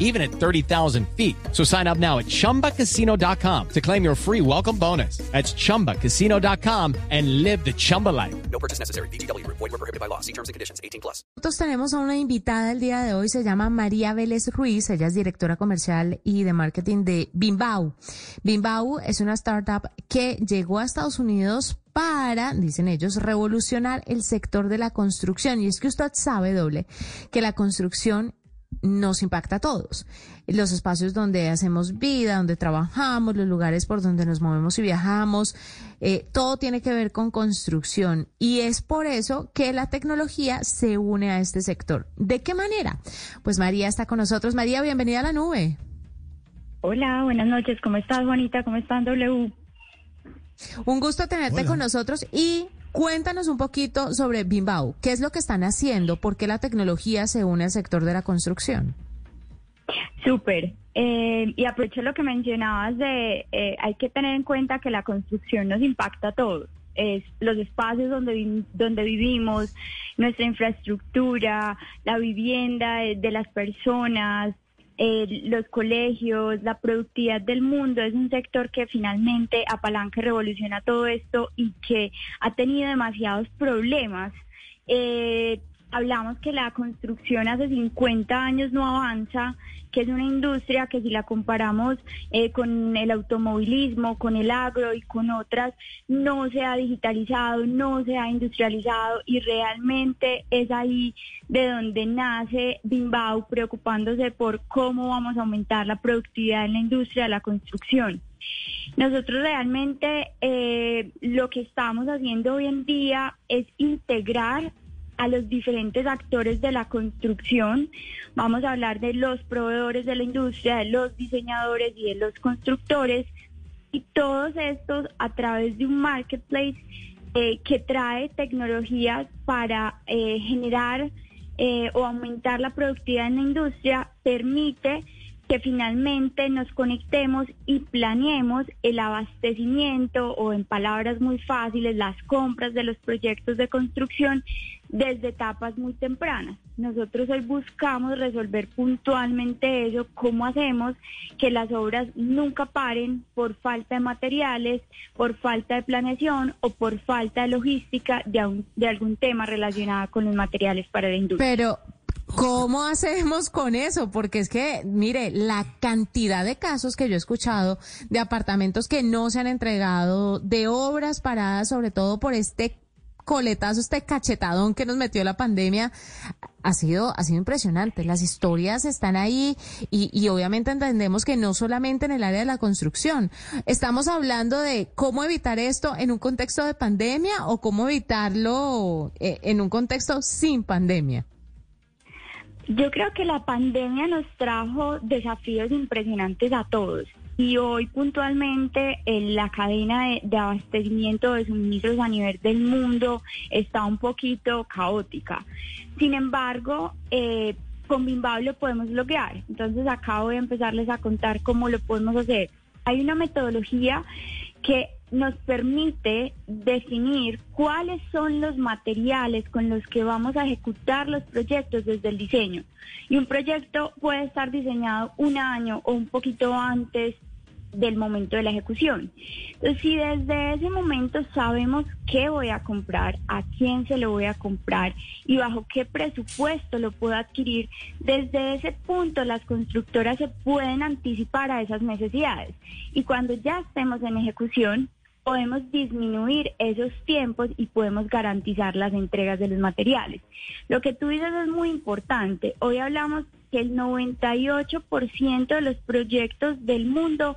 even at 30,000 feet. So sign up now at chumbacasino.com to claim your free welcome bonus. That's chumbacasino.com and live the Chumba life. No purchase necessary. BGW. Void were prohibited by law. See terms and conditions. 18 plus. Nosotros tenemos a una invitada el día de hoy, se llama María Vélez Ruiz, ella es directora comercial y de marketing de Bimbau. Bimbau es una startup que llegó a Estados Unidos para, dicen ellos, revolucionar el sector de la construcción. Y es que usted sabe, doble, que la construcción nos impacta a todos. Los espacios donde hacemos vida, donde trabajamos, los lugares por donde nos movemos y viajamos, eh, todo tiene que ver con construcción. Y es por eso que la tecnología se une a este sector. ¿De qué manera? Pues María está con nosotros. María, bienvenida a la nube. Hola, buenas noches. ¿Cómo estás, Juanita? ¿Cómo están, W? Un gusto tenerte con nosotros y cuéntanos un poquito sobre Bimbau. ¿Qué es lo que están haciendo? ¿Por qué la tecnología se une al sector de la construcción? Súper. Eh, y aprovecho lo que mencionabas de eh, hay que tener en cuenta que la construcción nos impacta a todos. Es los espacios donde, donde vivimos, nuestra infraestructura, la vivienda de, de las personas, eh, los colegios, la productividad del mundo. Es un sector que finalmente apalanca y revoluciona todo esto y que ha tenido demasiados problemas. Eh, hablamos que la construcción hace 50 años no avanza, que es una industria que si la comparamos eh, con el automovilismo, con el agro y con otras, no se ha digitalizado, no se ha industrializado y realmente es ahí de donde nace Bimbau preocupándose por cómo vamos a aumentar la productividad en la industria de la construcción. Nosotros realmente eh, lo que estamos haciendo hoy en día es integrar a los diferentes actores de la construcción. Vamos a hablar de los proveedores de la industria, de los diseñadores y de los constructores. Y todos estos a través de un marketplace eh, que trae tecnologías para eh, generar eh, o aumentar la productividad en la industria, permite que finalmente nos conectemos y planeemos el abastecimiento o en palabras muy fáciles las compras de los proyectos de construcción desde etapas muy tempranas. Nosotros hoy buscamos resolver puntualmente eso, cómo hacemos que las obras nunca paren por falta de materiales, por falta de planeación o por falta de logística de, un- de algún tema relacionado con los materiales para la industria. Pero, ¿cómo hacemos con eso? Porque es que, mire, la cantidad de casos que yo he escuchado de apartamentos que no se han entregado, de obras paradas, sobre todo por este coletazo, este cachetadón que nos metió la pandemia, ha sido, ha sido impresionante. Las historias están ahí y, y obviamente entendemos que no solamente en el área de la construcción. Estamos hablando de cómo evitar esto en un contexto de pandemia o cómo evitarlo eh, en un contexto sin pandemia. Yo creo que la pandemia nos trajo desafíos impresionantes a todos y hoy puntualmente en la cadena de, de abastecimiento de suministros a nivel del mundo está un poquito caótica. Sin embargo, eh, con Bimbao lo podemos lograr. Entonces acá voy a empezarles a contar cómo lo podemos hacer. Hay una metodología que nos permite definir cuáles son los materiales con los que vamos a ejecutar los proyectos desde el diseño. Y un proyecto puede estar diseñado un año o un poquito antes del momento de la ejecución. Entonces, si desde ese momento sabemos qué voy a comprar, a quién se lo voy a comprar y bajo qué presupuesto lo puedo adquirir, desde ese punto las constructoras se pueden anticipar a esas necesidades. Y cuando ya estemos en ejecución, podemos disminuir esos tiempos y podemos garantizar las entregas de los materiales. Lo que tú dices es muy importante. Hoy hablamos que el 98% de los proyectos del mundo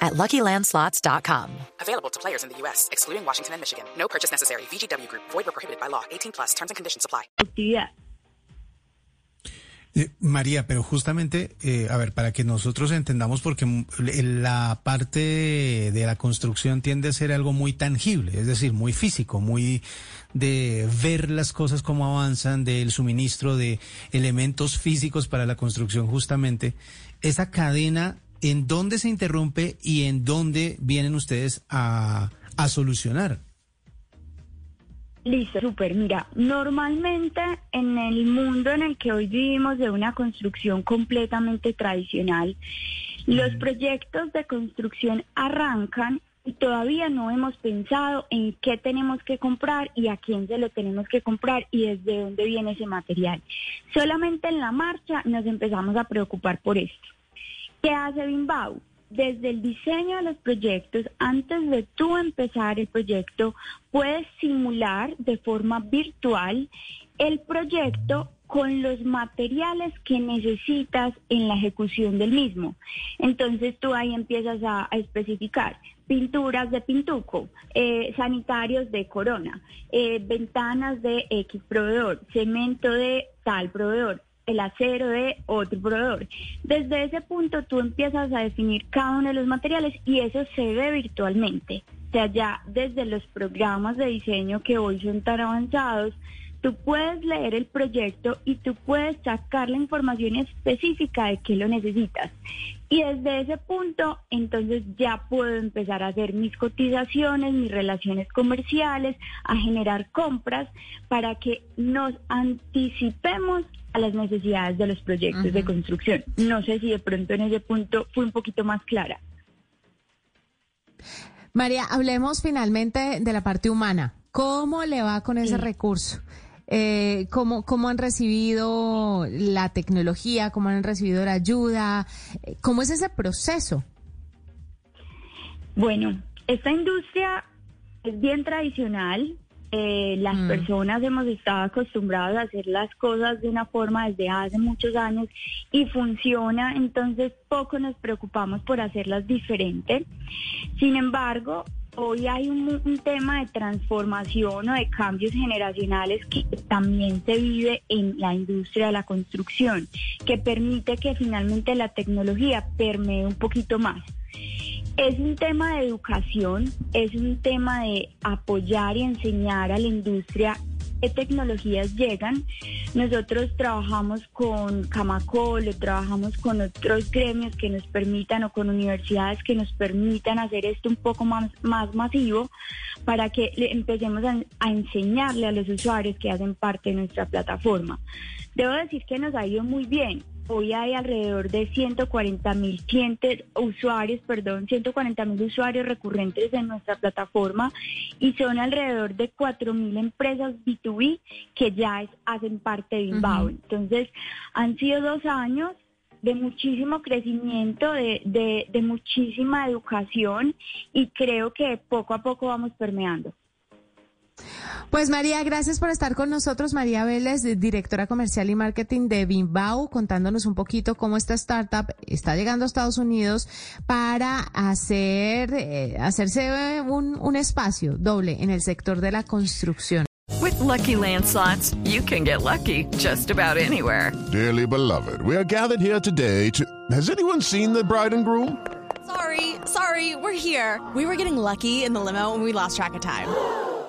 at LuckyLandSlots.com. Available to players in the U.S., excluding Washington and Michigan. No purchase necessary. VGW Group. Void where prohibited by law. 18 plus. Terms and conditions apply. actividad. Eh, María, pero justamente, eh, a ver, para que nosotros entendamos, porque la parte de la construcción tiende a ser algo muy tangible, es decir, muy físico, muy de ver las cosas como avanzan, del suministro de elementos físicos para la construcción, justamente. Esa cadena, ¿en dónde se interrumpe y en dónde vienen ustedes a, a solucionar? Listo, súper. Mira, normalmente en el mundo en el que hoy vivimos de una construcción completamente tradicional, los proyectos de construcción arrancan y todavía no hemos pensado en qué tenemos que comprar y a quién se lo tenemos que comprar y desde dónde viene ese material. Solamente en la marcha nos empezamos a preocupar por esto. ¿Qué hace Bimbau? Desde el diseño de los proyectos, antes de tú empezar el proyecto, puedes simular de forma virtual el proyecto con los materiales que necesitas en la ejecución del mismo. Entonces tú ahí empiezas a, especificar pinturas de Pintuco, eh, sanitarios de Corona, eh, ventanas de X proveedor, cemento de tal proveedor, el acero de otro proveedor. Desde ese punto tú empiezas a definir cada uno de los materiales y eso se ve virtualmente. O sea, ya desde los programas de diseño que hoy son tan avanzados, tú puedes leer el proyecto y tú puedes sacar la información específica de qué lo necesitas. Y desde ese punto, entonces ya puedo empezar a hacer mis cotizaciones, mis relaciones comerciales, a generar compras para que nos anticipemos a las necesidades de los proyectos de construcción. No sé si de pronto en ese punto fue un poquito más clara. María, hablemos finalmente de la parte humana. ¿Cómo le va con ese Sí. recurso? Eh, ¿cómo, ¿Cómo han recibido la tecnología? ¿Cómo han recibido la ayuda? Eh, ¿Cómo es ese proceso? Bueno, esta industria es bien tradicional. Eh, las Mm. personas hemos estado acostumbradas a hacer las cosas de una forma desde hace muchos años y funciona, entonces poco nos preocupamos por hacerlas diferente. Sin embargo, hoy hay un, un tema de transformación o de cambios generacionales que también se vive en la industria de la construcción, que permite que finalmente la tecnología permee un poquito más. Es un tema de educación, es un tema de apoyar y enseñar a la industria qué tecnologías llegan. Nosotros trabajamos con Camacol, trabajamos con otros gremios que nos permitan o con universidades que nos permitan hacer esto un poco más, más masivo para que le empecemos a, a enseñarle a los usuarios que hacen parte de nuestra plataforma. Debo decir que nos ha ido muy bien. Hoy hay alrededor de 140 mil clientes, usuarios, perdón, 140 mil usuarios recurrentes en nuestra plataforma y son alrededor de 4 mil empresas B2B que ya es- hacen parte de Inbound. Entonces, han sido dos años de muchísimo crecimiento, de, de, de muchísima educación y creo que poco a poco vamos permeando. Pues María, gracias por estar con nosotros. María Vélez, directora comercial y marketing de Bimbao, contándonos un poquito cómo esta startup está llegando a Estados Unidos para hacer, eh, hacerse un, un espacio doble en el sector de la construcción. With Lucky Land slots, you can get lucky just about anywhere. Dearly beloved, we are gathered here today to. Has anyone seen the bride and groom? Sorry, sorry, we're here. We were getting lucky in the limo and we lost track of time.